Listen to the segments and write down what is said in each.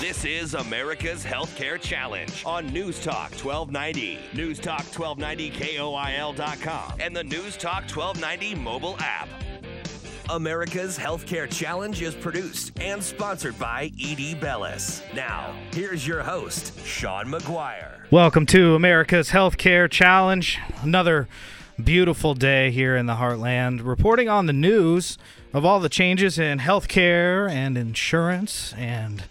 This is America's Healthcare Challenge on News Talk 1290, News Talk 1290 KOIL.com, and the News Talk 1290 mobile app. America's Healthcare Challenge is produced and sponsored by ED Bellis. Now, here's your host, Sean McGuire. Welcome to America's Healthcare Challenge. Another beautiful day here in the heartland, reporting on the news of all the changes in healthcare and insurance and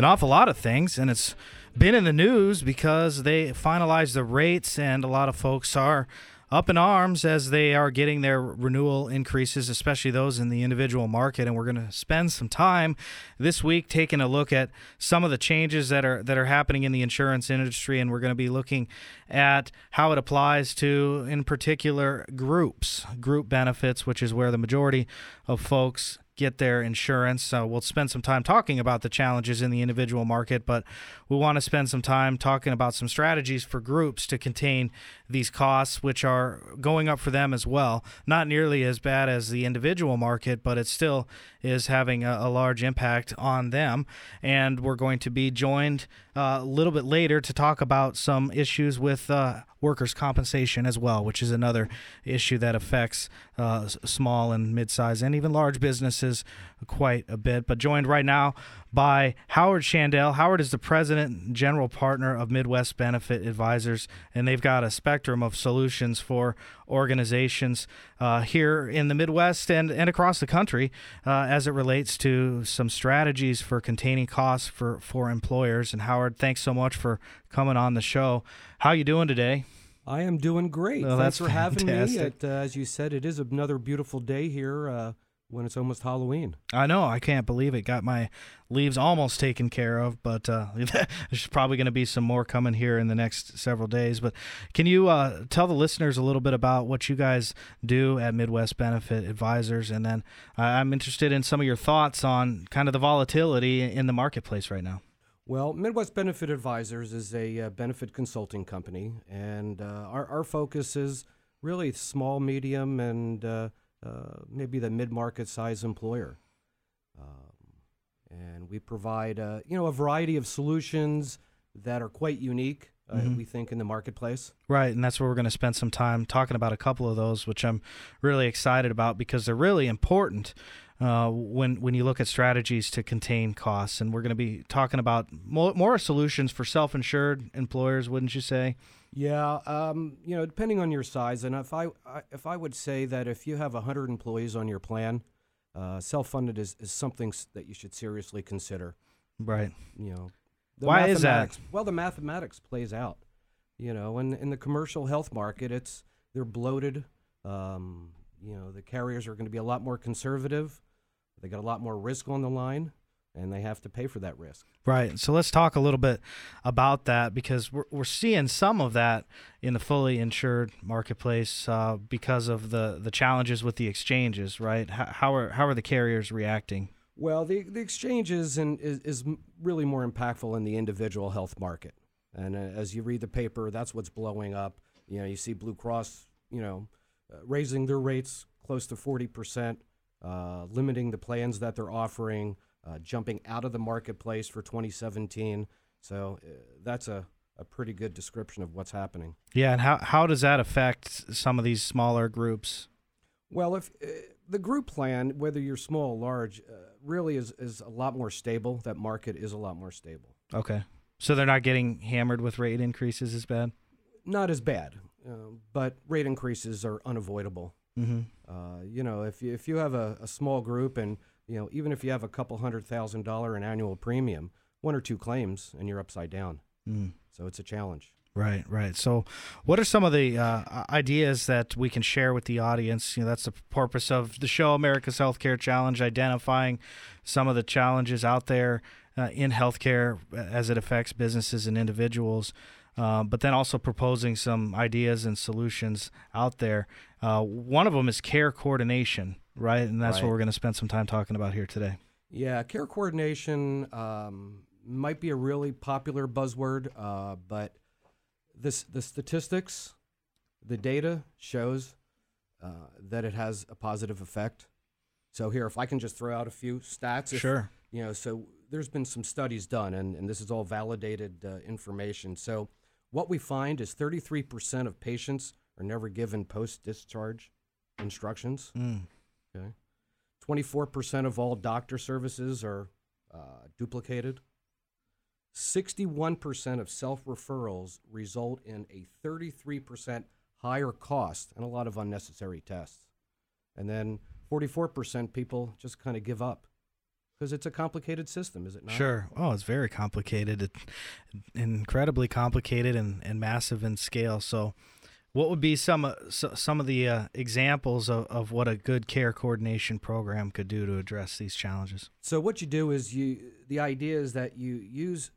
an awful lot of things, and it's been in the news because they finalized the rates, and a lot of folks are up in arms as they are getting their renewal increases, especially those in the individual market. And we're going to spend some time this week taking a look at some of the changes that are that are happening in the insurance industry, and we're going to be looking at how it applies to, in particular, groups, group benefits, which is where the majority of folks get their insurance. Uh, we'll spend some time talking about the challenges in the individual market, but we want to spend some time talking about some strategies for groups to contain these costs, which are going up for them as well. Not nearly as bad as the individual market, but it still is having a, a large impact on them. And we're going to be joined uh, a little bit later to talk about some issues with uh, workers' compensation as well, which is another issue that affects uh, small and mid-sized and even large businesses quite a bit. But joined right now by Howard Shandell. Howard is the president and general partner of Midwest Benefit Advisors, and they've got a spectrum of solutions for organizations uh, here in the Midwest and, and across the country uh, as it relates to some strategies for containing costs for, for employers. And Howard, thanks so much for coming on the show. How are you doing today? I am doing great. Thanks that's for having me. It, uh, as you said, it is another beautiful day here uh, when it's almost Halloween. I know. I can't believe it. Got my leaves almost taken care of, but uh, there's probably going to be some more coming here in the next several days. But can you uh, tell the listeners a little bit about what you guys do at Midwest Benefit Advisors? And then uh, I'm interested in some of your thoughts on kind of the volatility in the marketplace right now. Well, Midwest Benefit Advisors is a uh, benefit consulting company, and uh, our, our focus is really small, medium, and uh, maybe the mid-market size employer. Um, and we provide, uh, you know, a variety of solutions that are quite unique, uh, Mhm. we think, in the marketplace. Right, and that's where we're going to spend some time talking about a couple of those, which I'm really excited about because they're really important uh, when when you look at strategies to contain costs. And we're going to be talking about more, more solutions for self-insured employers, wouldn't you say? Yeah, um, you know, depending on your size, and if I, I if I would say that if you have hundred employees on your plan, uh, self-funded is, is something that you should seriously consider. Right. You know, Why is that? Well, the mathematics plays out. You know, and in the commercial health market, it's they're bloated. Um, you know, the carriers are going to be a lot more conservative. They got a lot more risk on the line, and they have to pay for that risk. Right. So let's talk a little bit about that because we're, we're seeing some of that in the fully insured marketplace uh, because of the, the challenges with the exchanges, right? How, how are how are the carriers reacting? Well, the the exchanges and is, is really more impactful in the individual health market. And uh, as you read the paper, that's what's blowing up. You know, you see Blue Cross, you know, uh, raising their rates close to forty percent, uh, limiting the plans that they're offering, uh, jumping out of the marketplace for 2017. So uh, that's a, a pretty good description of what's happening. Yeah, and how how does that affect some of these smaller groups? Well, if uh, the group plan, whether you're small or large, uh, really is, is a lot more stable. That market is a lot more stable. Okay. So they're not getting hammered with rate increases as bad? Not as bad, but rate increases are unavoidable. Mm-hmm. Uh, you know, if you, if you have a, a small group and, you know, even if you have a couple hundred thousand dollar in annual premium, one or two claims and you're upside down. Mm. So it's a challenge. Right, right. So, what are some of the uh, ideas that we can share with the audience? You know, that's the purpose of the show, America's Healthcare Challenge, identifying some of the challenges out there uh, in healthcare as it affects businesses and individuals. Uh, but then also proposing some ideas and solutions out there. Uh, one of them is care coordination, right? And that's Right. what we're going to spend some time talking about here today. Yeah, care coordination um, might be a really popular buzzword, uh, but this the statistics, the data shows uh, that it has a positive effect. So here, if I can just throw out a few stats, if- Sure. You know, so there's been some studies done, and, and this is all validated uh, information. So what we find is 33% of patients are never given post-discharge instructions. Mm. Okay. 24% of all doctor services are uh, duplicated. 61% of self referrals result in a 33% higher cost and a lot of unnecessary tests. And then 44% people just kind of give up because it's a complicated system, is it not? Sure. Oh, it's very complicated. It, incredibly complicated and, and massive in scale. So, what would be some uh, so, some of the uh, examples of, of what a good care coordination program could do to address these challenges? So what you do is you the idea is that you use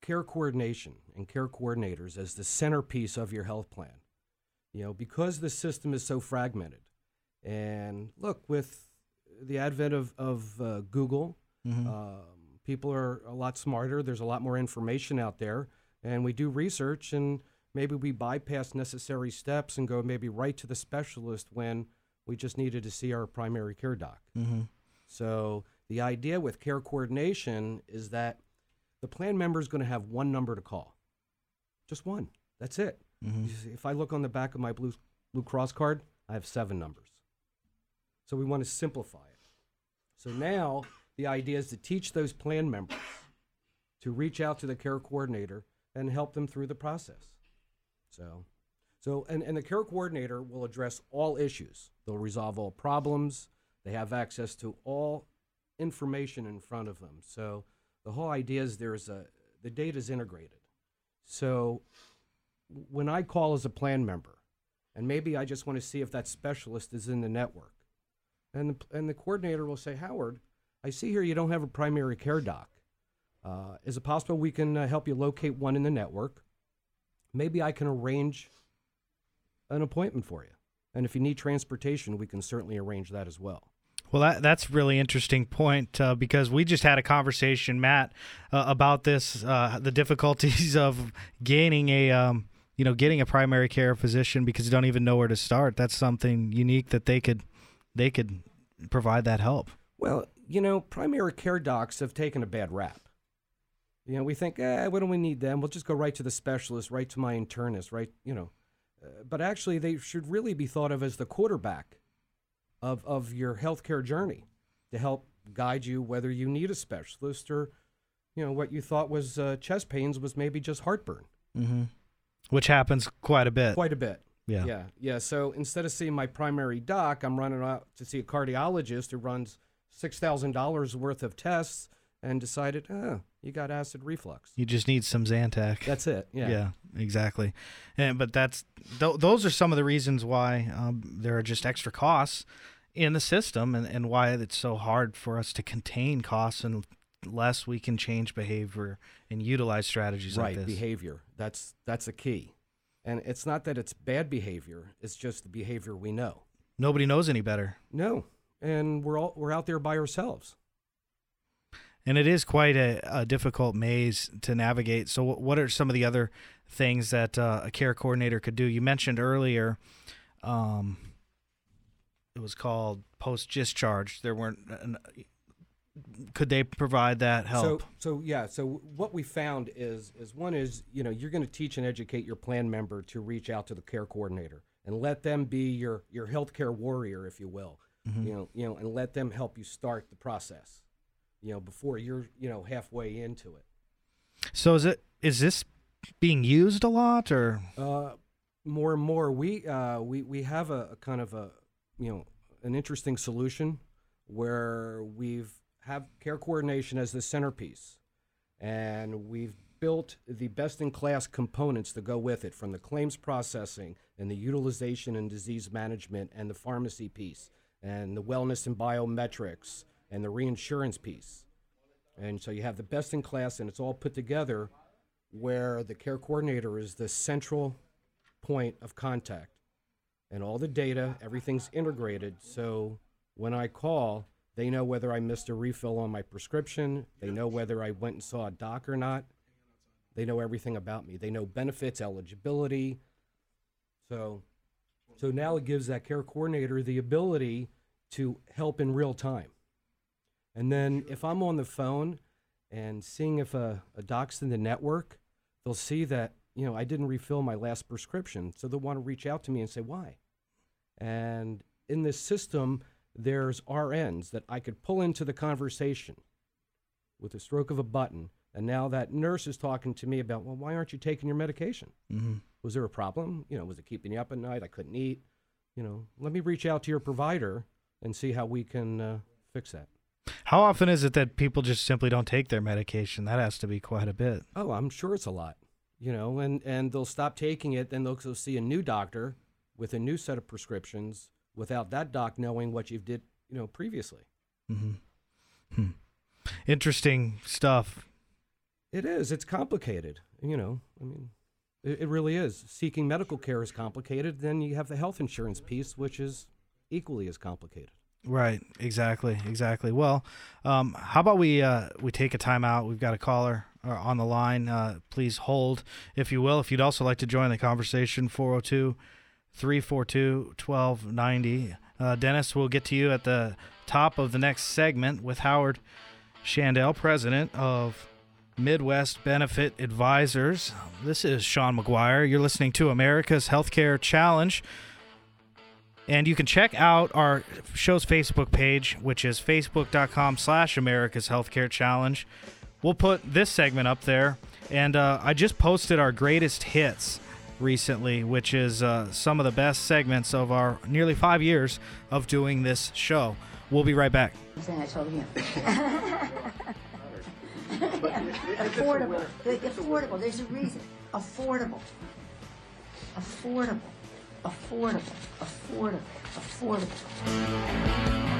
care coordination and care coordinators as the centerpiece of your health plan. You know, because the system is so fragmented. And look, with the advent of, of uh, Google, um, people are a lot smarter. There's a lot more information out there. And we do research, and maybe we bypass necessary steps and go maybe right to the specialist when we just needed to see our primary care doc. Mm-hmm. So the idea with care coordination is that the plan member is going to have one number to call, just one. That's it. Mm-hmm. If I look on the back of my Blue Blue Cross card, I have seven numbers. So we want to simplify it. So now the idea is to teach those plan members to reach out to the care coordinator and help them through the process. So, so and, and the care coordinator will address all issues. They'll resolve all problems. They have access to all information in front of them. So the whole idea is there's a the data is integrated. So when I call as a plan member, and maybe I just want to see if that specialist is in the network, and the, and the coordinator will say, Howard, I see here you don't have a primary care doc. Uh, is it possible we can uh, help you locate one in the network? Maybe I can arrange an appointment for you. And if you need transportation, we can certainly arrange that as well. Well, that that's really interesting point uh, because we just had a conversation, Matt, uh, about this uh, the difficulties of gaining a um, you know getting a primary care physician because you don't even know where to start. That's something unique that they could they could provide that help. Well, you know, primary care docs have taken a bad rap. You know, we think, eh, what do we need them? We'll just go right to the specialist, right to my internist, right, you know. Uh, but actually, they should really be thought of as the quarterback of, of your healthcare journey to help guide you whether you need a specialist or, you know, what you thought was uh, chest pains was maybe just heartburn. Mm-hmm. Which happens quite a bit. Quite a bit. Yeah. Yeah. Yeah. So instead of seeing my primary doc, I'm running out to see a cardiologist who runs $6,000 worth of tests and decided, oh, you got acid reflux. You just need some Zantac. That's it. Yeah. Yeah, exactly. And but that's th- those are some of the reasons why um, there are just extra costs in the system, and, and why it's so hard for us to contain costs unless we can change behavior and utilize strategies right. like this. Behavior. That's that's a key. And it's not that it's bad behavior, it's just the behavior we know. Nobody knows any better, No. And we're all we're out there by ourselves. and it is quite a, a difficult maze to navigate. So, what are some of the other things that uh, a care coordinator could do? You mentioned earlier. Um, it was called post discharge. There weren't. Could they provide that help? So, so yeah. So what we found is, is one is, you know, you're going to teach and educate your plan member to reach out to the care coordinator and let them be your your healthcare warrior, if you will. You know, you know, and let them help you start the process. You know, before you're, you know, halfway into it. So is it is this being used a lot or Uh, more and more, we uh, we we have a, a kind of a you know an interesting solution where we've have care coordination as the centerpiece, and we've built the best in class components to go with it, from the claims processing and the utilization and disease management and the pharmacy piece and the wellness and biometrics and the reinsurance piece. And so you have the best in class, and it's all put together where the care coordinator is the central point of contact. And all the data, everything's integrated. So when I call, they know whether I missed a refill on my prescription. They know whether I went and saw a doc or not. They know everything about me. They know benefits, eligibility. So, so now it gives that care coordinator the ability to help in real time. And then if I'm on the phone and seeing if a, a doc's in the network, they'll see that, you know, I didn't refill my last prescription. So they'll want to reach out to me and say, why? And in this system, there's RNs that I could pull into the conversation with a stroke of a button. And now that nurse is talking to me about, well, why aren't you taking your medication? Mm-hmm. Was there a problem? You know, was it keeping you up at night? I couldn't eat. You know, let me reach out to your provider and see how we can uh, fix that. How often is it that people just simply don't take their medication? That has to be quite a bit. Oh, I'm sure it's a lot. You know, and and they'll stop taking it, then they'll go see a new doctor with a new set of prescriptions without that doc knowing what you've did, you know, previously. Mm-hmm. Hmm. Interesting stuff. It is. It's complicated. You know, I mean, it, it really is. Seeking medical care is complicated. Then you have the health insurance piece, which is equally as complicated. Right. Exactly. Exactly. Well, um, how about we uh, we take a time out? We've got a caller uh, on the line. Uh, please hold, if you will. If you'd also like to join the conversation, 402 342 1290. Uh, Dennis, we'll get to you at the top of the next segment with Howard Shandell, president of Midwest Benefit Advisors. This is Sean McGuire. You're listening to America's Healthcare Challenge. And you can check out our show's Facebook page, which is facebook.com slash America's Healthcare Challenge. We'll put this segment up there. And uh, I just posted our greatest hits recently, which is uh, some of the best segments of our nearly five years of doing this show. We'll be right back. I told him. affordable. Affordable. There's a reason. Affordable. Affordable. Affordable. Affordable. Affordable.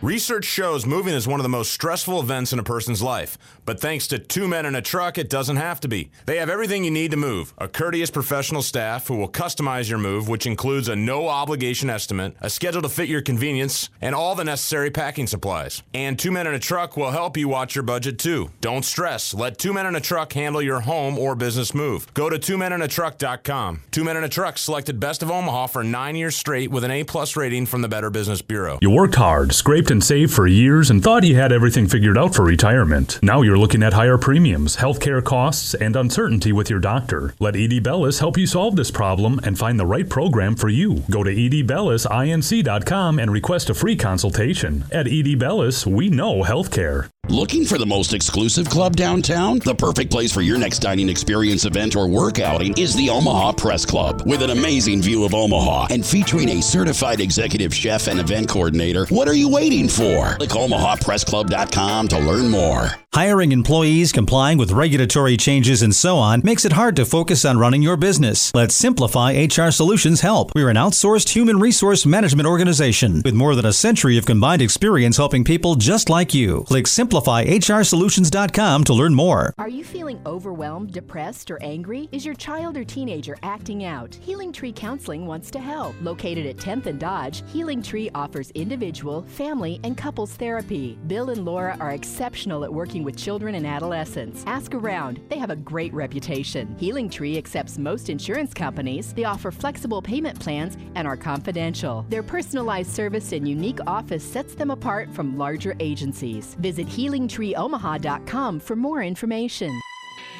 Research shows moving is one of the most stressful events in a person's life. But thanks to two men and a truck, it doesn't have to be. They have everything you need to move a courteous professional staff who will customize your move, which includes a no obligation estimate, a schedule to fit your convenience, and all the necessary packing supplies. And two men and a truck will help you watch your budget too. Don't stress. Let two men and a truck handle your home or business move. Go to twomenandatruck.com. Two Men and a Truck selected Best of Omaha for nine years straight with an A plus rating from the Better Business Bureau. You worked hard, scraped and saved for years, and thought you had everything figured out for retirement. Now you're looking at higher premiums, healthcare costs, and uncertainty with your doctor. Let Edie Bellis help you solve this problem and find the right program for you. Go to edbellisinc.com and request a free consultation. At Edie Bellis, we know healthcare. Looking for the most exclusive club downtown? The perfect place for your next dining experience event or work outing is the Omaha Press Club. With an amazing view of Omaha and featuring a certified executive chef and event coordinator, what are you waiting for? Click omahapressclub.com to learn more. Hiring employees, complying with regulatory changes, and so on makes it hard to focus on running your business. Let Simplify HR Solutions help. We're an outsourced human resource management organization with more than a century of combined experience helping people just like you. Click simplifyhrsolutions.com to learn more. Are you feeling overwhelmed, depressed, or angry? Is your child or teenager acting out? Healing Tree Counseling wants to help. Located at 10th and Dodge, Healing Tree offers individual, family, and couples therapy. Bill and Laura are exceptional at working with children and adolescents. Ask around, they have a great reputation. Healing Tree accepts most insurance companies. They offer flexible payment plans and are confidential. Their personalized service and unique office sets them apart from larger agencies. Visit healingtreeomaha.com for more information.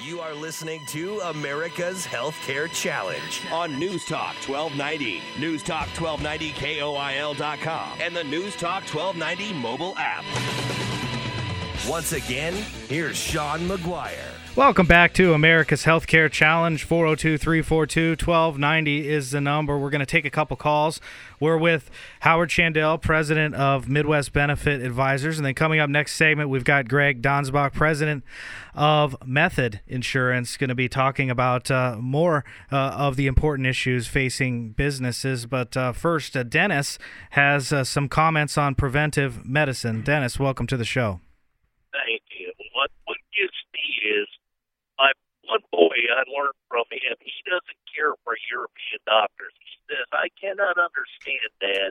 You are listening to America's Healthcare Challenge on News Talk 1290, News Talk 1290 KOIL.com, and the News Talk 1290 mobile app. Once again, here's Sean McGuire. Welcome back to America's Healthcare Challenge. 402 342 1290 is the number. We're going to take a couple calls. We're with Howard Chandel, president of Midwest Benefit Advisors. And then coming up next segment, we've got Greg Donsbach, president of Method Insurance, going to be talking about uh, more uh, of the important issues facing businesses. But uh, first, uh, Dennis has uh, some comments on preventive medicine. Dennis, welcome to the show. Thank you. What what gets me is my one boy I learned from him. He doesn't care for European doctors. He says I cannot understand that.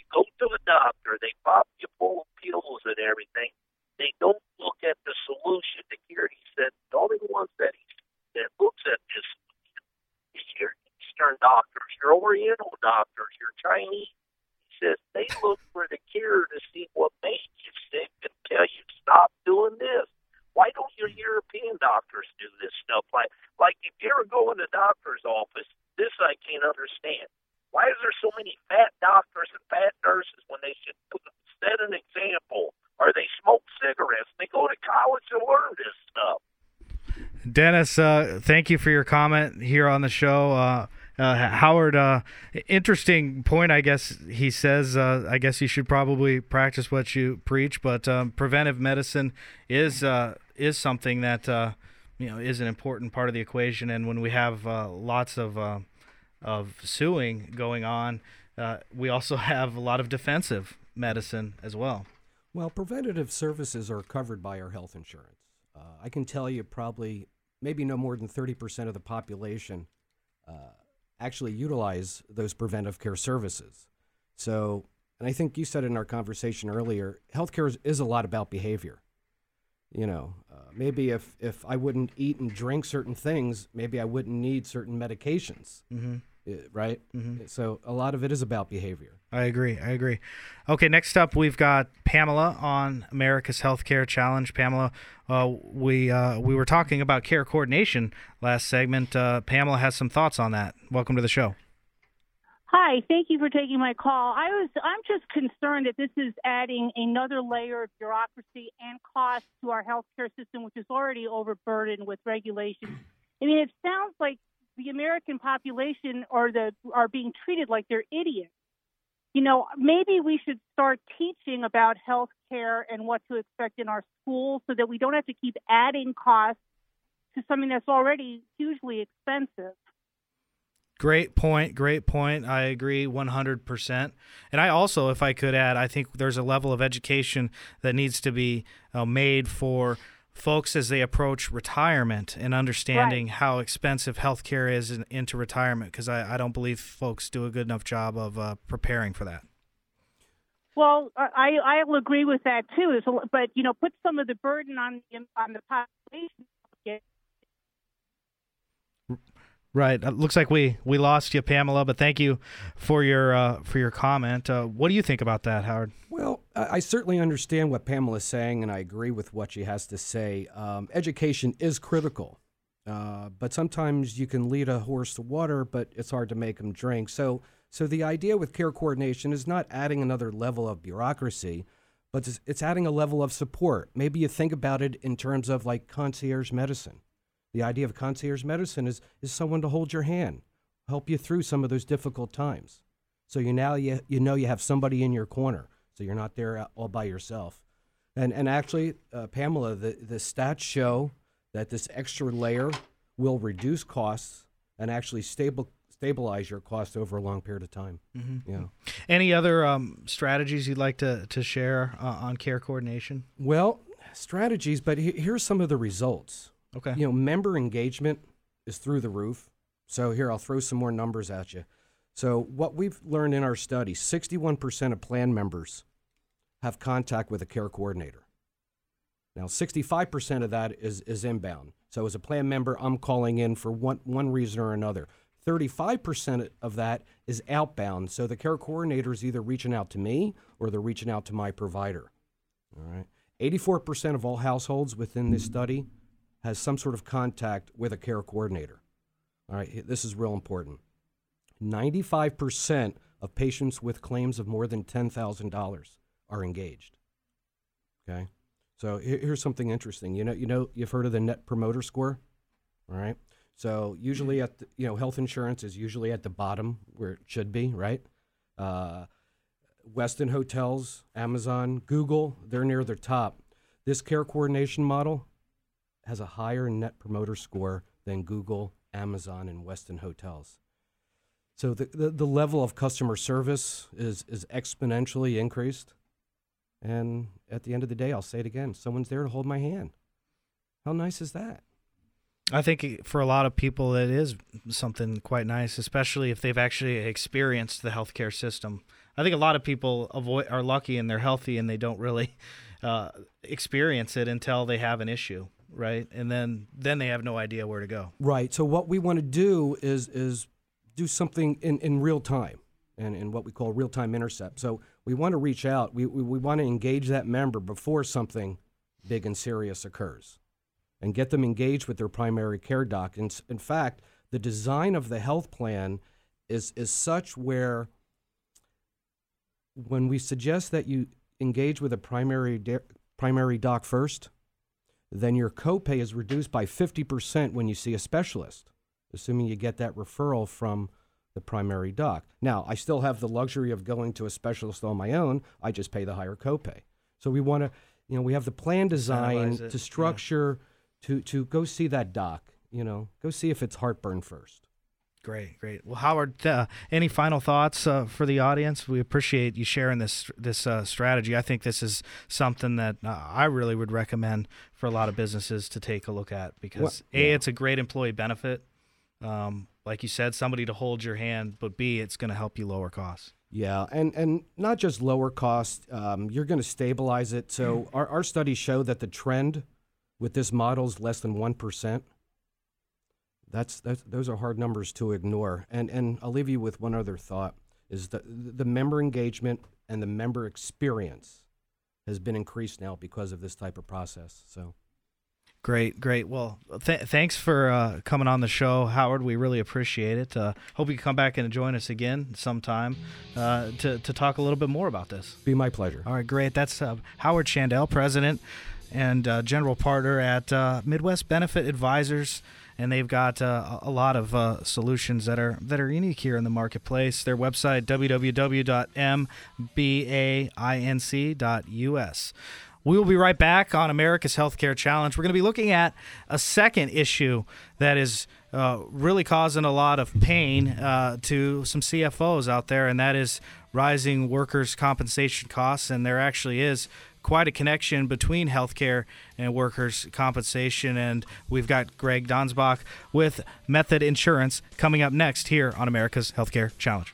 You go to a doctor, they pop you full of pills and everything. They don't look at the solution to cure. He said the only ones that he that looks at this is your Eastern doctors, your Oriental doctors, your Chinese. He says they look for the cure to see what makes you sick and tell you stop doing this. Why don't your European doctors do this stuff? Like, like if you ever go in the doctor's office, this I can't understand. Why is there so many fat doctors and fat nurses when they should set an example? Or they smoke cigarettes? They go to college to learn this stuff. Dennis, uh, thank you for your comment here on the show. Uh, uh, Howard, uh, interesting point. I guess he says. Uh, I guess you should probably practice what you preach, but um, preventive medicine is uh, is something that you know is an important part of the equation. And when we have lots of of suing going on, we also have a lot of defensive medicine as well. Well, preventative services are covered by our health insurance. Uh, I can tell you probably maybe no more than 30% of the population uh, actually utilize those preventive care services. So, and I think you said in our conversation earlier, healthcare is, is a lot about behavior. You know, uh, maybe if, if I wouldn't eat and drink certain things, maybe I wouldn't need certain medications. Mhm. Right? So a lot of it is about behavior. I agree. I agree. Okay, next up we've got Pamela on America's Healthcare Challenge. Pamela, uh, we uh, we were talking about care coordination last segment. Uh, Pamela has some thoughts on that. Welcome to the show. Hi, thank you for taking my call. I was I'm just concerned that this is adding another layer of bureaucracy and cost to our healthcare system, which is already overburdened with regulations. I mean, it sounds like the American population or the are being treated like they're idiots. You know, maybe we should start teaching about health care and what to expect in our schools so that we don't have to keep adding costs to something that's already hugely expensive. Great point. Great point. I agree 100%. And I also, if I could add, I think there's a level of education that needs to be uh, made for folks as they approach retirement and understanding how expensive healthcare is in, into retirement because I, I don't believe folks do a good enough job of uh, preparing for that. Well, I I will agree with that too. But you know, put some of the burden on on the population. Right. It looks like we, we lost you, Pamela, but thank you for your uh, for your comment. Uh, what do you think about that, Howard? Well, I certainly understand what Pamela is saying, and I agree with what she has to say. Um, education is critical, uh, but sometimes you can lead a horse to water, but it's hard to make him drink. So, so the idea with care coordination is not adding another level of bureaucracy, but it's, it's adding a level of support. Maybe you think about it in terms of like concierge medicine. The idea of concierge medicine is is someone to hold your hand, help you through some of those difficult times. So you now you, you know you have somebody in your corner, so you're not there all by yourself. And and actually, uh, Pamela, the the stats show that this extra layer will reduce costs and actually stable stabilize your cost over a long period of time. Mhm. Yeah. Any other um, strategies you'd like to, to share uh, on care coordination? Well, strategies, but he- here's some of the results. Okay. You know, member engagement is through the roof. So here, I'll throw some more numbers at you. So what we've learned in our study, 61% of plan members have contact with a care coordinator. Now, 65% of that is, is inbound. So as a plan member, I'm calling in for one, one reason or another. 35% of that is outbound. So the care coordinator is either reaching out to me or they're reaching out to my provider. All right. 84% of all households within this study has some sort of contact with a care coordinator. All right, this is real important. 95% of patients with claims of more than $10,000 are engaged. Okay? So here's something interesting. You know, you know, you've heard of the Net Promoter Score, all right? So usually at the, you know, health insurance is usually at the bottom where it should be, right? Uh, Westin Hotels, Amazon, Google, they're near the top. This care coordination model has a higher Net Promoter Score than Google, Amazon, and Westin Hotels. So the, the, the level of customer service is, is exponentially increased. And at the end of the day, I'll say it again someone's there to hold my hand. How nice is that? I think for a lot of people, it is something quite nice, especially if they've actually experienced the healthcare system. I think a lot of people avoid are lucky and they're healthy and they don't really uh, experience it until they have an issue, right? And then then they have no idea where to go. Right. So what we want to do is is do something in, in real time and, in what we call real time intercept. So we want to reach out. We, we, we want to engage that member before something big and serious occurs and get them engaged with their primary care doc. And in fact, the design of the health plan is, is such where when we suggest that you engage with a primary, de- primary doc first, then your copay is reduced by 50% when you see a specialist, assuming you get that referral from the primary doc. Now, I still have the luxury of going to a specialist on my own. I just pay the higher copay. So we want to, you know, we have the plan design to yeah. structure to to go see that doc. You know, go see if it's heartburn first. Great, great. Well, Howard, uh, any final thoughts uh, for the audience? We appreciate you sharing this this uh, strategy. I think this is something that uh, I really would recommend for a lot of businesses to take a look at because Well, a, yeah. it's a great employee benefit. Um, like you said, somebody to hold your hand, but b, it's going to help you lower costs. Yeah, and and not just lower cost. Um, you're going to stabilize it. So our our studies show that the trend with this model is less than one percent. That's that's those are hard numbers to ignore. And and I'll leave you with one other thought: is the the member engagement and the member experience has been increased now because of this type of process. So. Great, great. Well, th- thanks for uh, coming on the show, Howard. We really appreciate it. Uh, hope you can come back and join us again sometime uh, to, to talk a little bit more about this. Be my pleasure. All right, great. That's uh, Howard Chandel, president and uh, general partner at uh, Midwest Benefit Advisors, and they've got uh, a lot of uh, solutions that are that are unique here in the marketplace. Their website www.mbainc.us. We will be right back on America's Healthcare Challenge. We're going to be looking at a second issue that is uh, really causing a lot of pain uh, to some CFOs out there, and that is rising workers' compensation costs. And there actually is quite a connection between healthcare and workers' compensation. And we've got Greg Donsbach with Method Insurance coming up next here on America's Healthcare Challenge.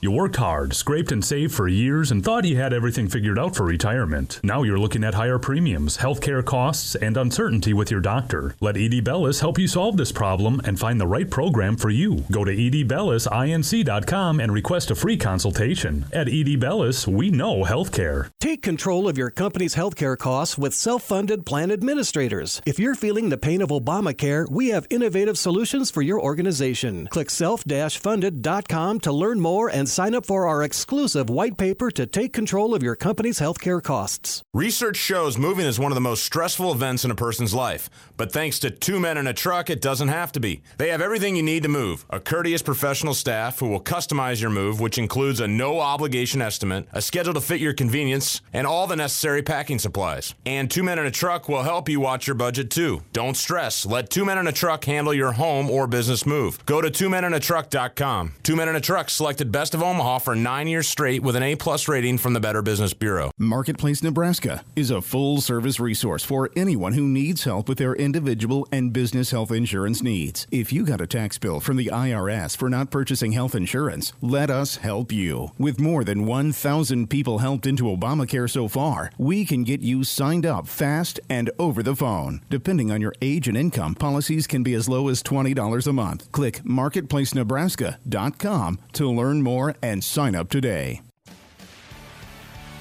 You worked hard, scraped and saved for years, and thought you had everything figured out for retirement. Now you're looking at higher premiums, healthcare costs, and uncertainty with your doctor. Let Edie Bellis help you solve this problem and find the right program for you. Go to edbellisinc.com and request a free consultation. At Edie Bellis, we know healthcare. Take control of your company's healthcare costs with self funded plan administrators. If you're feeling the pain of Obamacare, we have innovative solutions for your organization. Click self funded.com to learn more and sign up for our exclusive white paper to take control of your company's healthcare costs. Research shows moving is one of the most stressful events in a person's life. But thanks to two men and a truck, it doesn't have to be. They have everything you need to move a courteous professional staff who will customize your move, which includes a no obligation estimate, a schedule to fit your convenience, and all the necessary packing supplies. And two men and a truck will help you watch your budget too. Don't stress. Let two men and a truck handle your home or business move. Go to twomenandatruck.com. Two Men and a Truck selected Best of Omaha for nine years straight with an A plus rating from the Better Business Bureau. Marketplace Nebraska is a full service resource for anyone who needs help with their individual and business health insurance needs. If you got a tax bill from the IRS for not purchasing health insurance, let us help you. With more than 1,000 people helped into Obamacare so far, we can get you signed up fast and over the phone. Depending on your age and income, policies can be as low as $20 a month. Click marketplacenebraska.com to learn more and sign up today.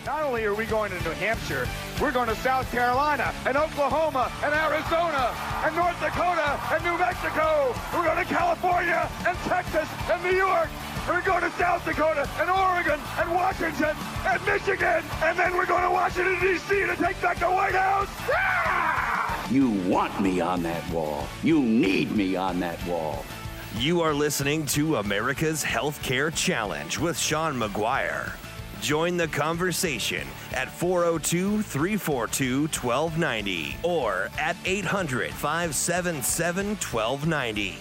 Not only are we going to New Hampshire, we're going to South Carolina and Oklahoma and Arizona and North Dakota and New Mexico. We're going to California and Texas and New York. We're going to South Dakota and Oregon and Washington and Michigan. And then we're going to Washington, D.C. to take back the White House. Yeah! You want me on that wall. You need me on that wall. You are listening to America's Healthcare Challenge with Sean McGuire. Join the conversation at 402 342 1290 or at 800 577 1290.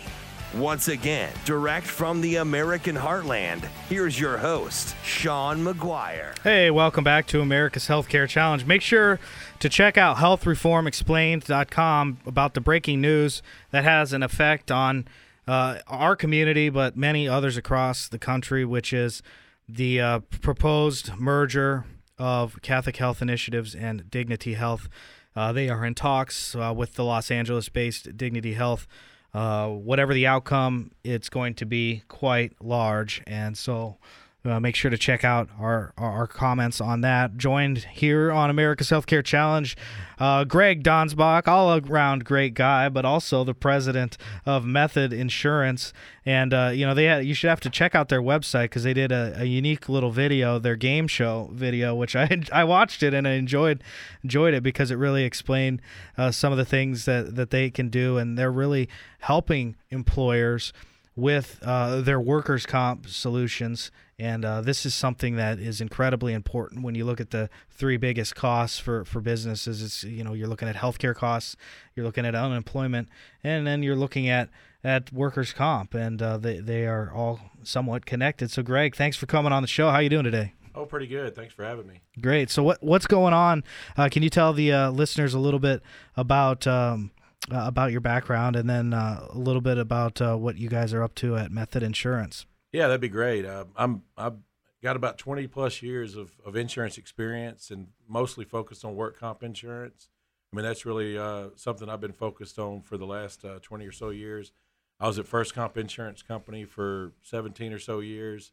Once again, direct from the American heartland, here's your host, Sean McGuire. Hey, welcome back to America's Healthcare Challenge. Make sure to check out healthreformexplained.com about the breaking news that has an effect on uh, our community, but many others across the country, which is the uh, proposed merger of Catholic Health Initiatives and Dignity Health. Uh, they are in talks uh, with the Los Angeles based Dignity Health. Uh, whatever the outcome, it's going to be quite large. And so uh, make sure to check out our, our, our comments on that. Joined here on America's Healthcare Challenge, uh, Greg Donsbach, all around great guy, but also the president of Method Insurance. And uh, you know they had, you should have to check out their website because they did a, a unique little video, their game show video, which I I watched it and I enjoyed enjoyed it because it really explained uh, some of the things that that they can do, and they're really helping employers with uh, their workers' comp solutions. And uh, this is something that is incredibly important when you look at the three biggest costs for, for businesses. It's you know you're looking at healthcare costs, you're looking at unemployment, and then you're looking at at workers' comp, and uh, they they are all somewhat connected. So, Greg, thanks for coming on the show. How you doing today? Oh, pretty good. Thanks for having me. Great. So, what what's going on? Uh, can you tell the uh, listeners a little bit about um, uh, about your background, and then uh, a little bit about uh, what you guys are up to at Method Insurance? Yeah, that'd be great. Uh, I'm I've got about 20 plus years of, of insurance experience, and mostly focused on work comp insurance. I mean, that's really uh, something I've been focused on for the last uh, 20 or so years. I was at First Comp Insurance Company for 17 or so years.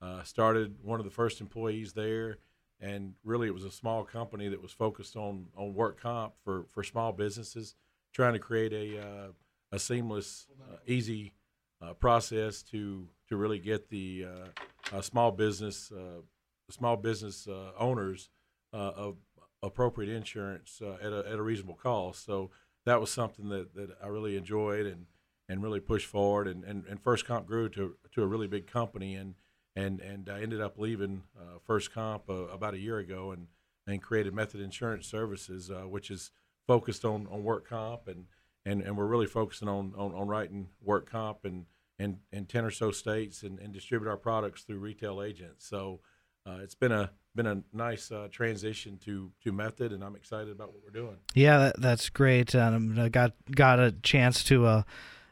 Uh, started one of the first employees there, and really it was a small company that was focused on on work comp for for small businesses, trying to create a uh, a seamless, uh, easy process to to really get the uh, uh, small business uh, small business uh, owners uh, of appropriate insurance uh, at, a, at a reasonable cost. So that was something that, that I really enjoyed and, and really pushed forward. And, and, and First Comp grew to, to a really big company and and and I ended up leaving uh, First Comp uh, about a year ago and and created Method Insurance Services, uh, which is focused on, on work comp and, and, and we're really focusing on, on, on writing work comp and and in 10 or so states and, and distribute our products through retail agents. So uh, it's been a been a nice uh, transition to to Method, and I'm excited about what we're doing. Yeah, that, that's great. Um, I got got a chance to uh,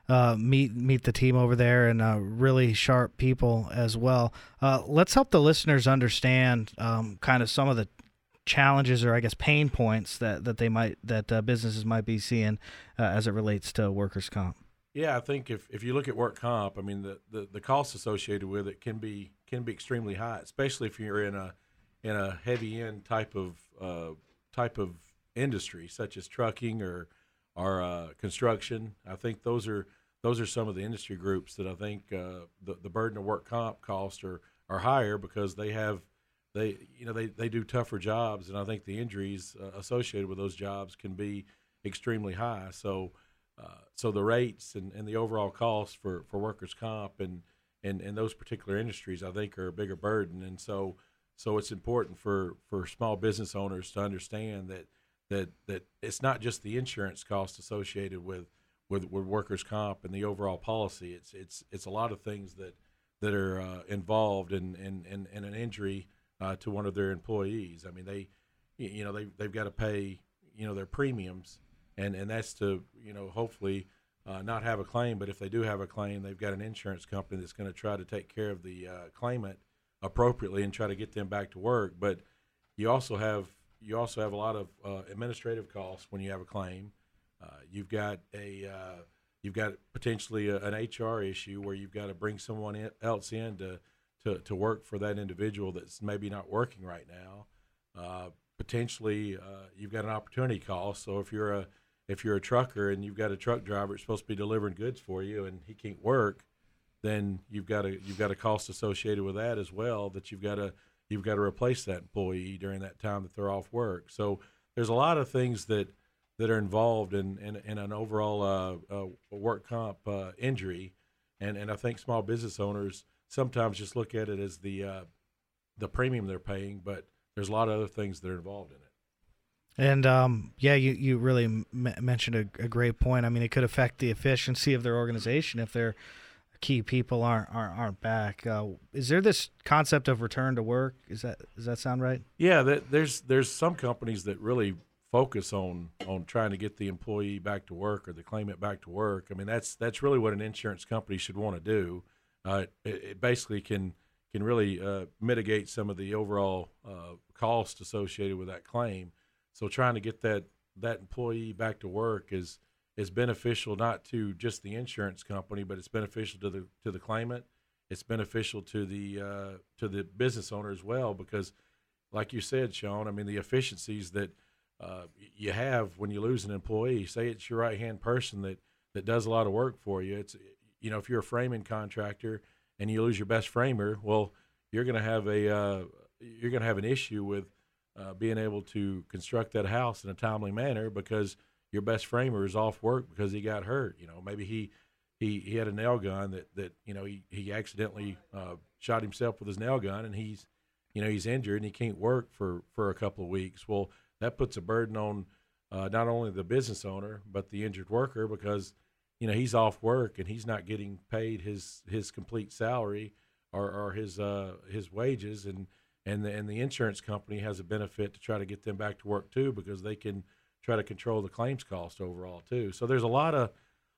uh, meet meet the team over there and uh, really sharp people as well. Uh, let's help the listeners understand um, kind of some of the challenges or I guess pain points that, that they might that uh, businesses might be seeing as it relates to workers' comp. Yeah, I think if, if you look at work comp, I mean the, the, the costs associated with it can be can be extremely high, especially if you're in a in a heavy end type of uh, type of industry such as trucking or or uh, construction. I think those are those are some of the industry groups that I think uh, the the burden of work comp costs are are higher because they have they you know they, they do tougher jobs and I think the injuries uh, associated with those jobs can be extremely high. So uh, so the rates and, and the overall cost for, for workers comp and, and, and those particular industries I think are a bigger burden. And so so it's important for, for small business owners to understand that that that it's not just the insurance cost associated with with, with workers comp and the overall policy. It's it's it's a lot of things that that are uh, involved in, in, in, in an injury uh, to one of their employees. I mean they you know they, they've got to pay you know their premiums and and that's to you know hopefully uh, not have a claim. But if they do have a claim, they've got an insurance company that's going to try to take care of the uh, claimant appropriately and try to get them back to work. But you also have you also have a lot of uh, administrative costs when you have a claim. Uh, you've got a uh, you've got potentially a, an HR issue where you've got to bring someone in, else in to, to to work for that individual that's maybe not working right now. Uh, potentially, you've got an opportunity cost. So if you're a if you're a trucker and you've got a truck driver supposed to be delivering goods for you and he can't work, then you've got a you've got a cost associated with that as well that you've got to you've got to replace that employee during that time that they're off work. So there's a lot of things that that are involved in in, in an overall uh, uh, work comp uh, injury, and and I think small business owners sometimes just look at it as the uh, the premium they're paying, but there's a lot of other things that are involved in it. And um, yeah, you you really m- mentioned a, a great point. I mean, it could affect the efficiency of their organization if their key people aren't aren't, aren't back. Uh, is there this concept of return to work? Is that does that sound right? Yeah, that, there's there's some companies that really focus on on trying to get the employee back to work or the claimant back to work. I mean, that's that's really what an insurance company should want to do. Uh, it, it basically can can really uh, mitigate some of the overall uh, cost associated with that claim. So trying to get that that employee back to work is is beneficial not to just the insurance company, but it's beneficial to the to the claimant. It's beneficial to the uh, to the business owner as well because, like you said, Sean, I mean the efficiencies that uh, you have when you lose an employee. Say it's your right hand person that that does a lot of work for you. It's you know if you're a framing contractor and you lose your best framer, well, you're going to have a uh, you're going to have an issue with uh, being able to construct that house in a timely manner because your best framer is off work because he got hurt. You know, maybe he he, he had a nail gun that that you know he he accidentally uh, shot himself with his nail gun and he's you know he's injured and he can't work for for a couple of weeks. Well, that puts a burden on uh, not only the business owner but the injured worker because you know he's off work and he's not getting paid his his complete salary or, or his uh, his wages and and the, and the insurance company has a benefit to try to get them back to work too because they can try to control the claims cost overall too. So there's a lot of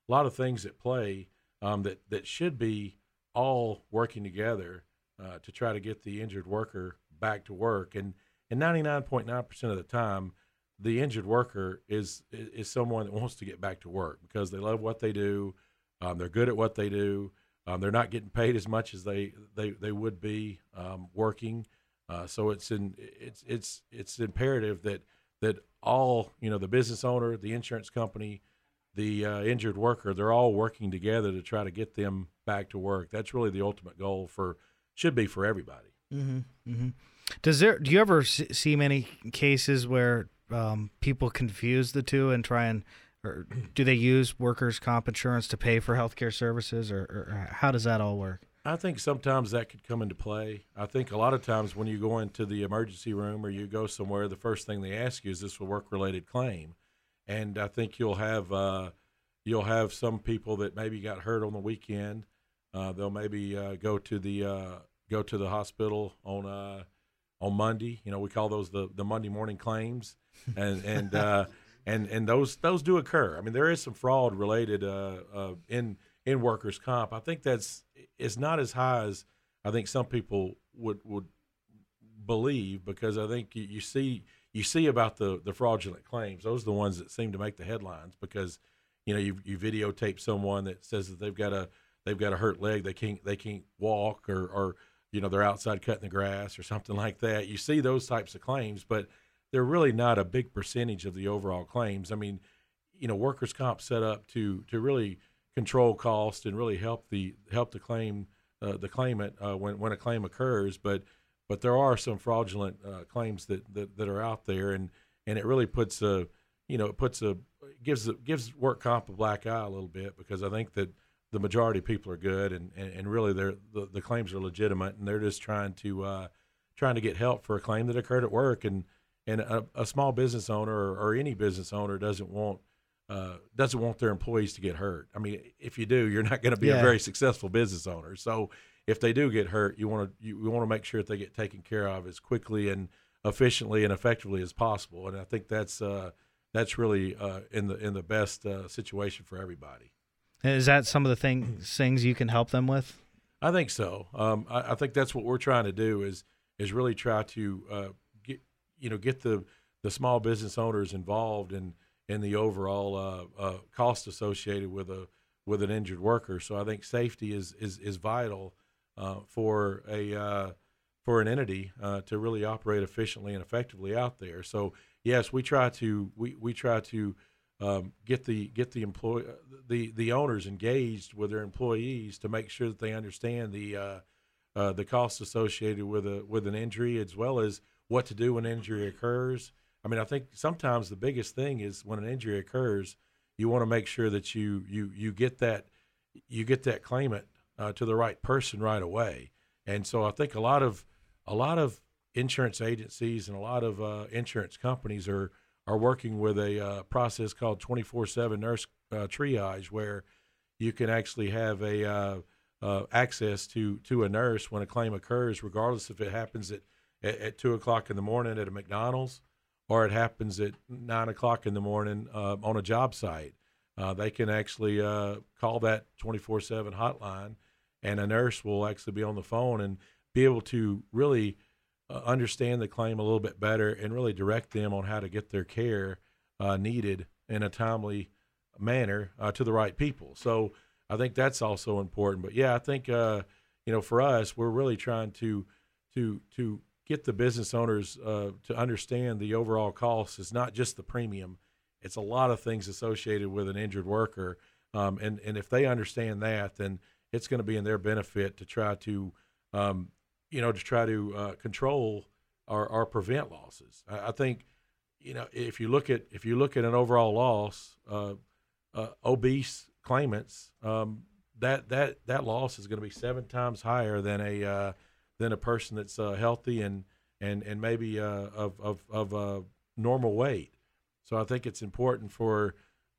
a lot of things at play um, that that should be all working together uh, to try to get the injured worker back to work. And and 99.9 percent of the time, the injured worker is is someone that wants to get back to work because they love what they do, um, they're good at what they do. Um, they're not getting paid as much as they they, they would be um, working. Uh, so it's in it's it's it's imperative that that all you know the business owner, the insurance company, the uh, injured worker, they're all working together to try to get them back to work. That's really the ultimate goal for should be for everybody. Mm-hmm. Mm-hmm. Does there do you ever see many cases where um, people confuse the two and try and or do they use workers' comp insurance to pay for healthcare services, or, or how does that all work? I think sometimes that could come into play. I think a lot of times when you go into the emergency room or you go somewhere, the first thing they ask you is this a work-related claim, and I think you'll have uh, you'll have some people that maybe got hurt on the weekend. Uh, they'll maybe uh, go to the uh, go to the hospital on uh, on Monday. You know, we call those the, the Monday morning claims, and and uh, and and those those do occur. I mean, there is some fraud related in in workers' comp. I think that's it's not as high as I think some people would would believe because I think you, you see you see about the the fraudulent claims. Those are the ones that seem to make the headlines because you know you you videotape someone that says that they've got a they've got a hurt leg, they can't they can't walk or or you know they're outside cutting the grass or something like that. You see those types of claims, but they're really not a big percentage of the overall claims. I mean, you know, workers' comp set up to to really control cost and really help the help the claim uh, the claimant uh, when when a claim occurs. But but there are some fraudulent uh, claims that, that that are out there, and and it really puts a you know it puts a gives gives work comp a black eye a little bit because I think that the majority of people are good and, and, and really they're the, the claims are legitimate and they're just trying to uh, trying to get help for a claim that occurred at work and and a, a small business owner or, or any business owner doesn't want uh, doesn't want their employees to get hurt. I mean, if you do, you're not going to be Yeah. a very successful business owner. So if they do get hurt, you want to you, you want to make sure that they get taken care of as quickly and efficiently and effectively as possible. And I think that's uh, that's really uh, in the in the best uh, situation for everybody. Is that some of the things things you can help them with? I think so. Um, I, I think that's what we're trying to do is is really try to uh, get you know get the the small business owners involved in in the overall uh, uh, cost associated with a with an injured worker. So I think safety is is is vital uh, for a uh, for an entity uh, to really operate efficiently and effectively out there. So yes, we try to we, we try to um, get the get the employ the the owners engaged with their employees to make sure that they understand the uh, the costs associated with a with an injury as well as what to do when injury occurs. I mean, I think sometimes the biggest thing is when an injury occurs, you want to make sure that you you you get that you get that claimant uh, to the right person right away. And so I think a lot of a lot of insurance agencies and a lot of uh, insurance companies are are working with a uh, process called 24/7 nurse uh, triage, where you can actually have a uh, uh, access to to a nurse when a claim occurs, regardless if it happens at, at, at two o'clock in the morning at a McDonald's or it happens at nine o'clock in the morning uh, on a job site. Uh, they can actually uh, call that 24 7 hotline, and a nurse will actually be on the phone and be able to really uh, understand the claim a little bit better and really direct them on how to get their care uh, needed in a timely manner uh, to the right people. So I think that's also important. But yeah, I think you know for us, we're really trying to to to get the business owners uh, to understand the overall cost is not just the premium; it's a lot of things associated with an injured worker. Um, and and if they understand that, then it's going to be in their benefit to try to, um, you know, to try to uh, control or, or prevent losses. I, I, think, you know, if you look at if you look at an overall loss, uh, uh obese claimants, um, that that that loss is going to be seven times higher than a uh, than a person that's uh, healthy and and and maybe uh, of of of uh, normal weight. So I think it's important for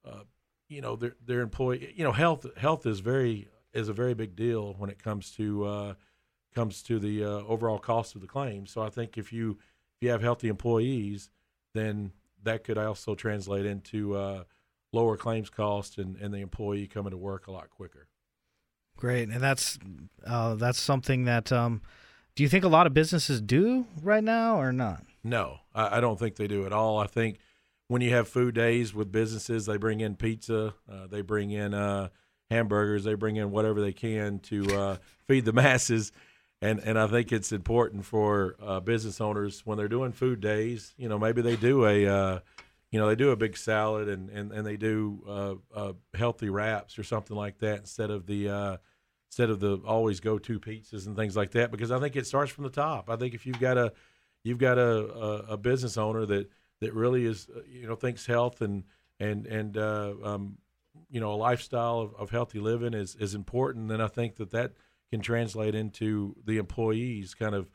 uh, you know their their employee. You know, health health is very is a very big deal when it comes to uh, comes to the uh, overall cost of the claim. So I think if you if you have healthy employees, then that could also translate into lower claims cost and, and the employee coming to work a lot quicker. Great, and that's uh, that's something that um, do you think a lot of businesses do right now or not? No, I, I don't think they do at all. I think when you have food days with businesses, they bring in pizza, uh, they bring in uh, hamburgers, they bring in whatever they can to uh, feed the masses. And, and I think it's important for uh, business owners when they're doing food days. You know, maybe they do a, uh, you know, they do a big salad and and, and they do uh, healthy wraps or something like that instead of the instead of the always go to pizzas and things like that because I think it starts from the top. I think if you've got a you've got a, a, a business owner that that really is uh, you know thinks health and and and uh, um, you know a lifestyle of, of healthy living is is important, then I think that that can translate into the employees kind of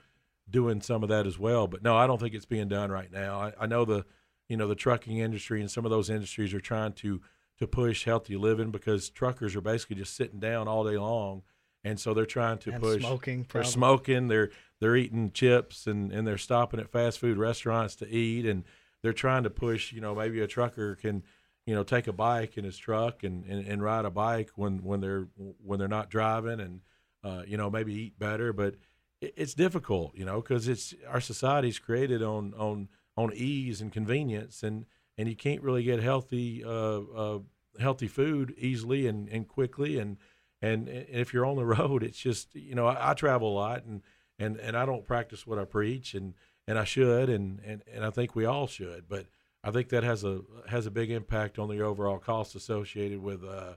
doing some of that as well. But no, I don't think it's being done right now. I, I know the you know the trucking industry and some of those industries are trying to to push healthy living because truckers are basically just sitting down all day long and so they're trying to and push smoking. They're smoking. They're they're eating chips and and they're stopping at fast food restaurants to eat, and they're trying to push. You know, maybe a trucker can you know take a bike in his truck and and, and ride a bike when when they're when they're not driving, and uh, you know maybe eat better, but it, it's difficult. You know, because it's our society's created on on on ease and convenience, and and you can't really get healthy uh, uh, healthy food easily and, and quickly and and, if you're on the road, it's just you know I, I, travel a lot and, and and I don't practice what I preach and and I should and, and and I think we all should, but I think that has a has a big impact on the overall cost associated with uh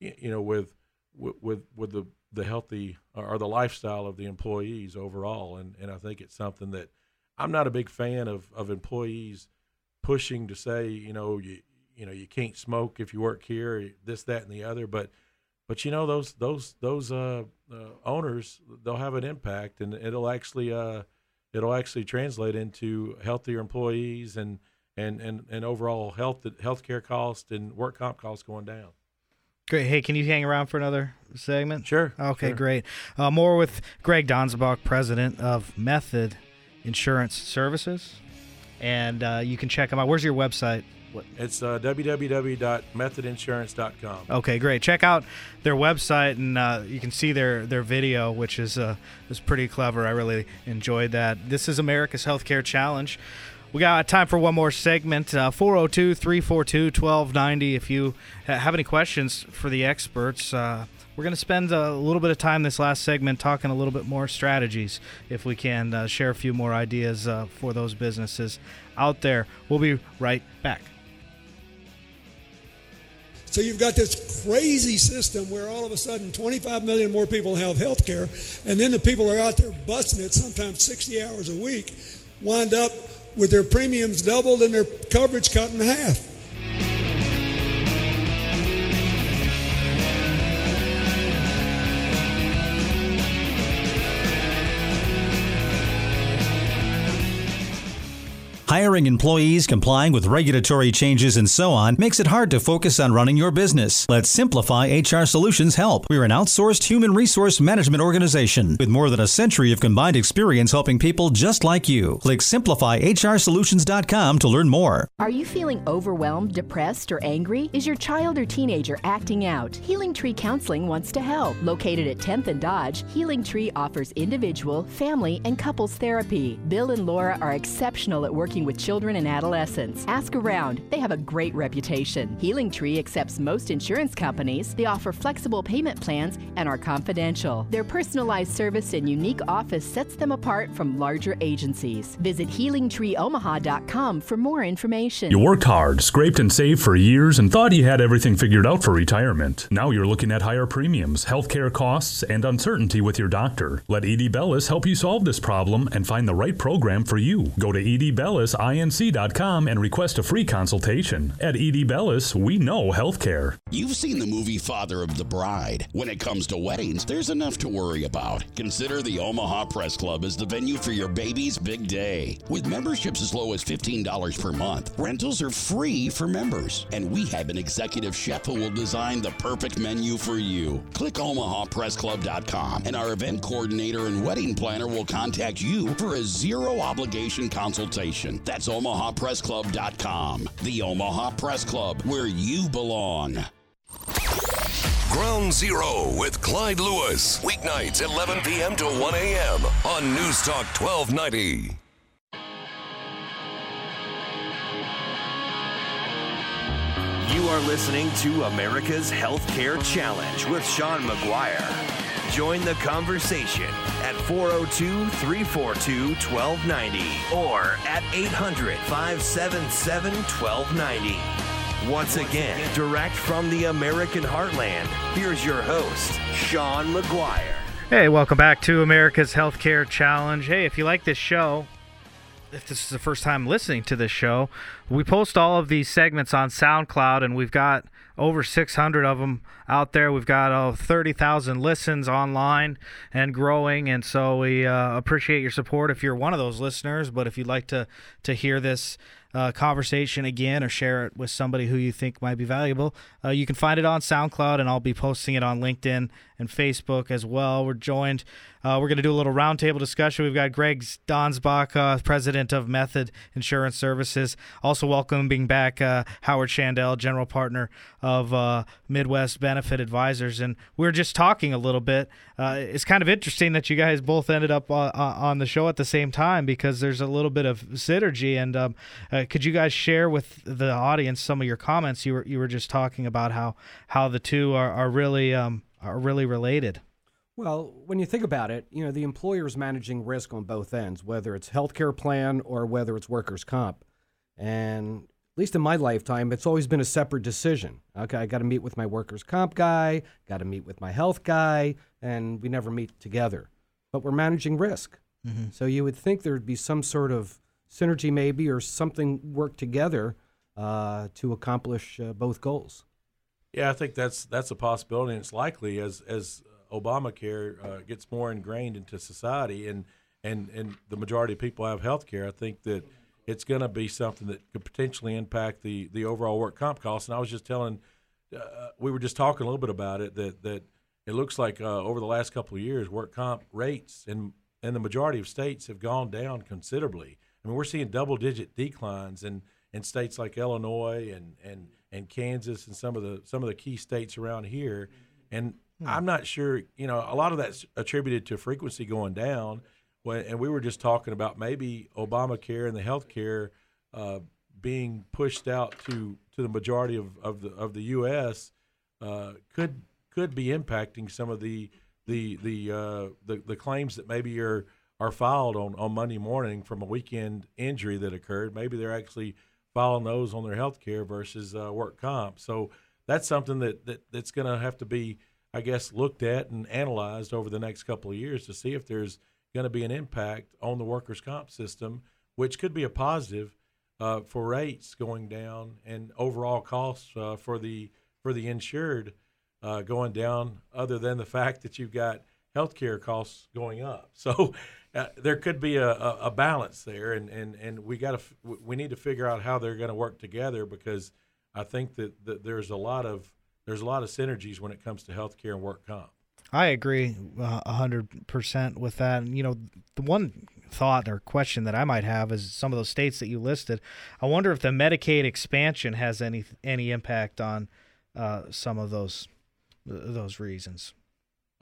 you know with with with the the healthy or the lifestyle of the employees overall. And and I think it's something that I'm not a big fan of of employees pushing to say you know you you know you can't smoke if you work here this that and the other but but you know those those those uh, uh, owners they'll have an impact and it'll actually uh, it'll actually translate into healthier employees and and and, and overall health healthcare cost and work comp costs going down. Great. Hey, can you hang around for another segment? Sure. Okay, sure. great. Uh, more with Greg Donsbach, president of Method Insurance Services, and uh, you can check them out. Where's your website? It's uh, www.methodinsurance.com. Okay, great. Check out their website, and uh, you can see their their video, which is uh, is pretty clever. I really enjoyed that. This is America's Healthcare Challenge. We got time for one more segment. Uh, 402 342 1290. If you have any questions for the experts, uh, we're going to spend a little bit of time this last segment talking a little bit more strategies, if we can uh, share a few more ideas uh, for those businesses out there. We'll be right back. So you've got this crazy system where all of a sudden 25 million more people have health care, and then the people are out there busting it sometimes 60 hours a week, wind up with their premiums doubled and their coverage cut in half. Hiring employees, complying with regulatory changes, and so on makes it hard to focus on running your business. Let Simplify HR Solutions help. We're an outsourced human resource management organization with more than a century of combined experience helping people just like you. Click simplifyhrsolutions.com to learn more. Are you feeling overwhelmed, depressed, or angry? Is your child or teenager acting out? Healing Tree Counseling wants to help. Located at 10th and Dodge, Healing Tree offers individual, family, and couples therapy. Bill and Laura are exceptional at working with children and adolescents. Ask around, they have a great reputation. Healing Tree accepts most insurance companies. They offer flexible payment plans and are confidential. Their personalized service and unique office sets them apart from larger agencies. Visit healingtreeomaha.com for more information. You worked hard, scraped and saved for years, and thought you had everything figured out for retirement. Now you're looking at higher premiums, healthcare costs, and uncertainty with your doctor. Let E.D. Bellis help you solve this problem and find the right program for you. Go to edbellisinc.com and request a free consultation. At E.D. Bellis, we know healthcare. You've seen the movie Father of the Bride. When it comes to weddings, there's enough to worry about. Consider the Omaha Press Club as the venue for your baby's big day. With memberships as low as $15 per month, rentals are free for members. And we have an executive chef who will design the perfect menu for you. Click omahapressclub.com and our event coordinator and wedding planner will contact you for a zero obligation consultation. That's omahapressclub.com. The Omaha Press Club, where you belong. Ground Zero with Clyde Lewis. Weeknights 11 p.m. to 1 a.m. on News Talk 1290. You are listening to America's Healthcare Challenge with Sean McGuire. Join the conversation at 402 342 1290 or at 800 577 1290. Once again, direct from the American heartland, here's your host, Sean McGuire. Hey, welcome back to America's Healthcare Challenge. Hey, if you like this show, if this is the first time listening to this show, we post all of these segments on SoundCloud, and we've got over 600 of them out there. We've got uh, 30,000 listens online and growing, and so we uh, appreciate your support if you're one of those listeners. But if you'd like to to hear this uh, conversation again or share it with somebody who you think might be valuable, uh, you can find it on SoundCloud, and I'll be posting it on LinkedIn and Facebook as well. We're joined. Uh, we're going to do a little roundtable discussion. We've got Greg Donsbach, uh, president of Method Insurance Services, also welcoming back uh, Howard Shandell, general partner of uh, Midwest Benefit Advisors, and we are just talking a little bit. Uh, it's kind of interesting that you guys both ended up uh, on the show at the same time because there's a little bit of synergy. And um, could you guys share with the audience some of your comments? You were you were just talking about how how the two are are really um, are really related. Well, when you think about it, you know, the employer is managing risk on both ends, whether it's healthcare plan or whether it's workers' comp. And at least in my lifetime, it's always been a separate decision. Okay, I got to meet with my workers' comp guy, got to meet with my health guy, and we never meet together. But we're managing risk. Mhm. So you would think there'd be some sort of synergy, maybe, or something work together uh, to accomplish uh, both goals. Yeah, I think that's that's a possibility, and it's likely as as Obamacare uh, gets more ingrained into society, and and and the majority of people have health care. I think that it's going to be something that could potentially impact the the overall work comp costs. And I was just telling, uh, we were just talking a little bit about it that that it looks like uh, over the last couple of years, work comp rates in in the majority of states have gone down considerably. I mean, we're seeing double digit declines in in states like Illinois and and and Kansas and some of the some of the key states around here. And I'm not sure, you know, a lot of that's attributed to frequency going down. When, and we were just talking about maybe Obamacare and the health care uh, being pushed out to, to the majority of, of the of the U.S. Uh, could could be impacting some of the the the uh, the, the claims that maybe are are filed on, on Monday morning from a weekend injury that occurred. Maybe they're actually filing those on their health care versus uh, work comp. So that's something that, that that's going to have to be, I guess, looked at and analyzed over the next couple of years to see if there's going to be an impact on the workers' comp system, which could be a positive uh, for rates going down and overall costs uh, for the for the insured uh, going down. Other than the fact that you've got healthcare costs going up, so uh, there could be a, a, a balance there, and and and we got to f- we need to figure out how they're going to work together because I think that, that there's a lot of there's a lot of synergies when it comes to healthcare and work comp. I agree uh, a hundred percent with that. And, you know, the one thought or question that I might have is some of those states that you listed. I wonder if the Medicaid expansion has any any impact on uh, some of those those reasons.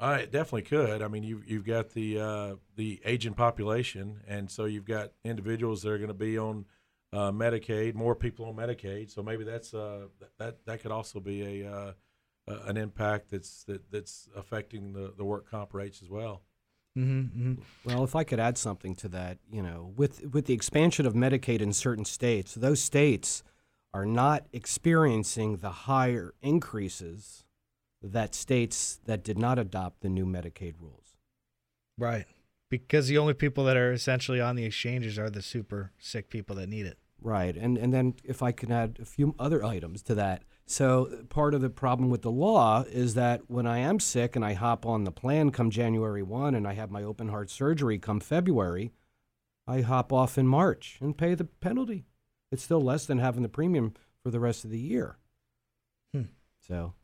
Uh, it definitely could. I mean, you've you've got the uh, the aging population, and so you've got individuals that are going to be on uh, Medicaid, more people on Medicaid. So maybe that's uh, that that could also be a uh, uh, an impact that's that, that's affecting the, the work comp rates as well. Mm-hmm, Well, if I could add something to that, you know, with with the expansion of Medicaid in certain states, those states are not experiencing the higher increases that states that did not adopt the new Medicaid rules. Right. Because the only people that are essentially on the exchanges are the super sick people that need it. Right. And and then if I can add a few other items to that. So part of the problem with the law is that when I am sick and I hop on the plan come January 1 and I have my open heart surgery come February, I hop off in March and pay the penalty. It's still less than having the premium for the rest of the year. Hmm. So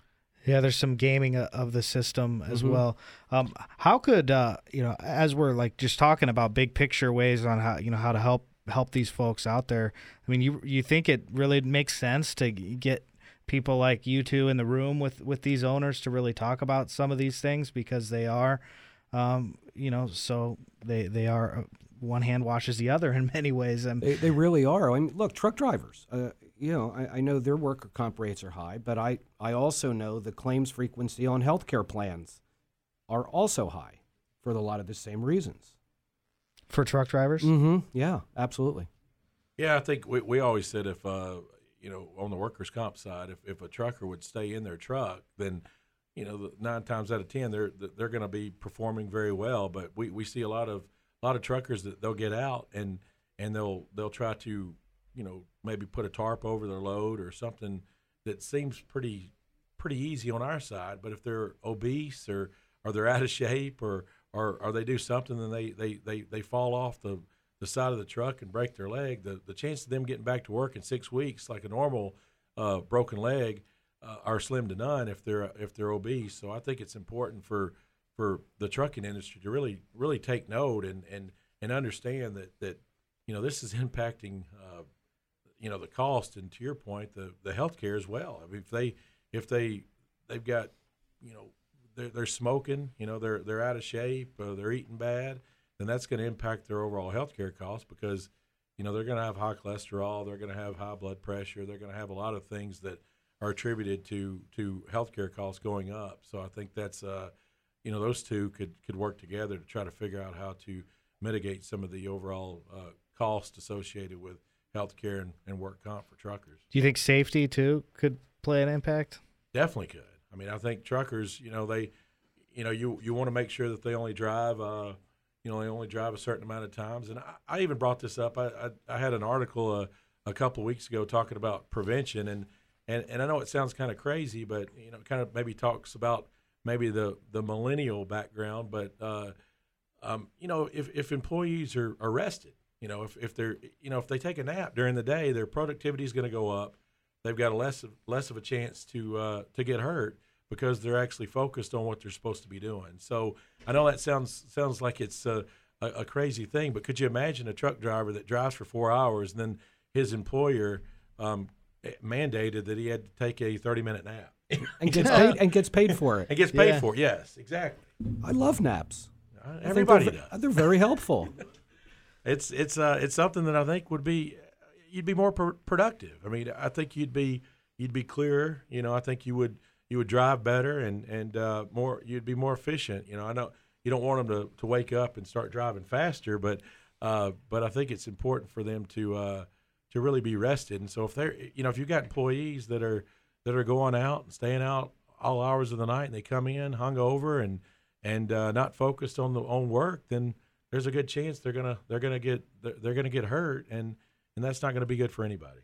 Yeah, there's some gaming of the system as Mhm. well. Um, how could uh, you know, as we're like just talking about big picture ways on how you know how to help help these folks out there? I mean, you you think it really makes sense to get people like you two in the room with with these owners to really talk about some of these things because they are, um, you know, so they they are uh, one hand washes the other in many ways. And They, they really are. I mean, look, truck drivers. Uh, you know, I, I know their worker comp rates are high, but I, I also know the claims frequency on healthcare plans are also high for a lot of the same reasons. for truck drivers, Mm-hmm. Yeah, absolutely. Yeah, I think we, we always said if uh, you know on the workers' comp side, if, if a trucker would stay in their truck, then you know nine times out of ten they're they're going to be performing very well. But we, we see a lot of a lot of truckers that they'll get out and and they'll they'll try to you know maybe put a tarp over their load or something that seems pretty pretty easy on our side. But if they're obese or or they're out of shape or or, or they do something then they, they, they, they fall off the the side of the truck and break their leg, the the chance of them getting back to work in six weeks, like a normal uh, broken leg, uh, are slim to none if they're if they're obese. So I think it's important for for the trucking industry to really really take note and and and understand that that you know this is impacting uh, you know the cost and to your point the the healthcare as well. I mean if they if they they've got you know they're, they're smoking, you know they're they're out of shape, uh, they're eating bad then that's going to impact their overall healthcare costs because you know they're going to have high cholesterol, they're going to have high blood pressure, they're going to have a lot of things that are attributed to to healthcare costs going up. So I think that's uh, you know those two could could work together to try to figure out how to mitigate some of the overall uh, cost associated with healthcare and, and work comp for truckers. do you think safety too could play an impact? Definitely could. I mean, I think truckers, you know, they, you know, you you want to make sure that they only drive, uh, you know, they only drive a certain amount of times. And I, I even brought this up. I I, I had an article uh, a couple weeks ago talking about prevention, and and and I know it sounds kind of crazy, but you know, kind of maybe talks about maybe the the millennial background, but uh, um, you know, if if employees are arrested, you know, if if they're you know if they take a nap during the day, their productivity is going to go up they've got a less of, less of a chance to uh, to get hurt because they're actually focused on what they're supposed to be doing. So I know that sounds sounds like it's a, a, a crazy thing, but could you imagine a truck driver that drives for four hours and then his employer um, mandated that he had to take a thirty minute nap And gets paid and gets paid for it. and gets paid Yeah. for it? Yes, exactly. I love naps. I everybody they're, does. They're very helpful. it's it's uh it's something that I think would be you'd be more pr- productive. I mean, I think you'd be you'd be clearer. You know, I think you would you would drive better and and uh, more. You'd be more efficient. You know, I know you don't want them to, to wake up and start driving faster, but uh, but I think it's important for them to uh, to really be rested. And so if they're you know if you've got employees that are that are going out and staying out all hours of the night and they come in hungover and and uh, not focused on the on work, then there's a good chance they're gonna they're gonna get they're, they're gonna get hurt and and that's not going to be good for anybody.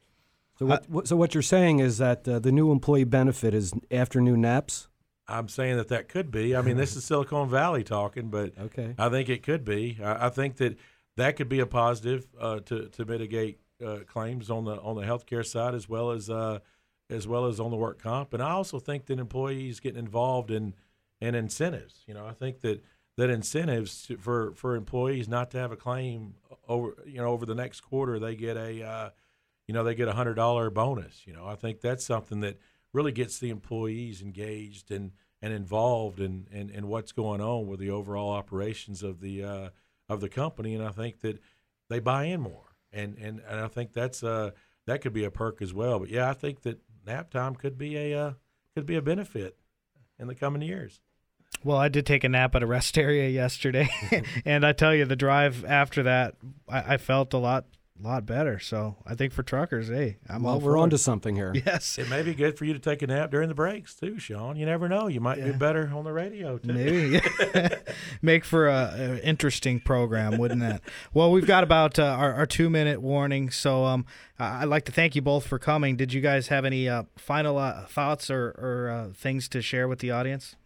So what, what, so what you're saying is that uh, the new employee benefit is afternoon naps? I'm saying that that could be. I mean, this is Silicon Valley talking, but okay. I think it could be. I, I think that that could be a positive uh, to to mitigate uh, claims on the on the healthcare side as well as uh, as well as on the work comp. And I also think that employees getting involved in in incentives. You know, I think that that incentives to, for for employees not to have a claim over you know over the next quarter they get a uh, you know they get a hundred dollar bonus. You know, I think that's something that really gets the employees engaged and and involved in, in, in what's going on with the overall operations of the uh, of the company, and I think that they buy in more, and and, and I think that's uh that could be a perk as well. But yeah, I think that nap time could be a uh, could be a benefit in the coming years. Well, I did take a nap at a rest area yesterday, and I tell you, the drive after that, I, I felt a lot, lot better. So I think for truckers, hey, I'm well, all we're for onto something here. Yes, It may be good for you to take a nap during the breaks too, Sean. You never know. You might be better on the radio too. Maybe make for a, a interesting program, wouldn't that? Well, we've got about uh, our, our two minute warning, so um, I- I'd like to thank you both for coming. Did you guys have any uh, final uh, thoughts or, or uh, things to share with the audience?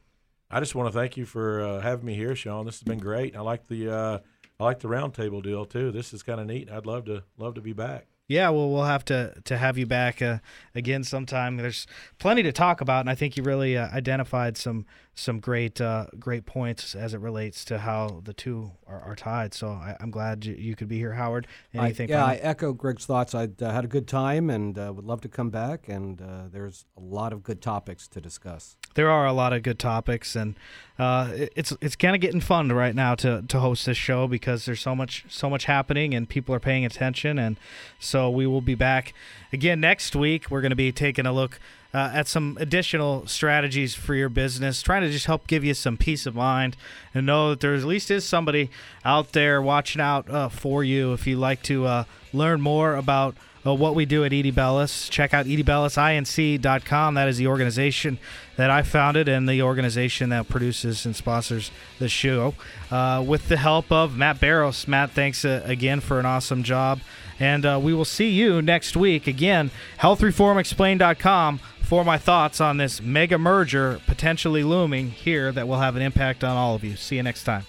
I just want to thank you for uh, having me here, Sean. This has been great. I like the uh, I like the roundtable deal too. This is kind of neat. I'd love to love to be back. Yeah, well, we'll have to to have you back uh, again sometime. There's plenty to talk about, and I think you really uh, identified some some great uh, great points as it relates to how the two are, are tied. So I, I'm glad you, you could be here, Howard. Anything? I, yeah, I echo Greg's thoughts. I uh, had a good time and uh, would love to come back. And uh, there's a lot of good topics to discuss. there are a lot of good topics, and uh, it- it's it's kind of getting fun right now to, to host this show because there's so much so much happening and people are paying attention, and so we will be back again next week. We're going to be taking a look uh, at some additional strategies for your business, trying to just help give you some peace of mind and know that there at least is somebody out there watching out uh, for you. If you'd like to uh, learn more about uh, what we do at E.D. Bellis. Check out edbellisinc.com. That is the organization that I founded and the organization that produces and sponsors the show. Uh, with the help of Matt Barros. Matt, thanks uh, again for an awesome job. And we will see you next week. Again, healthreformexplained.com for my thoughts on this mega merger potentially looming here that will have an impact on all of you. See you next time.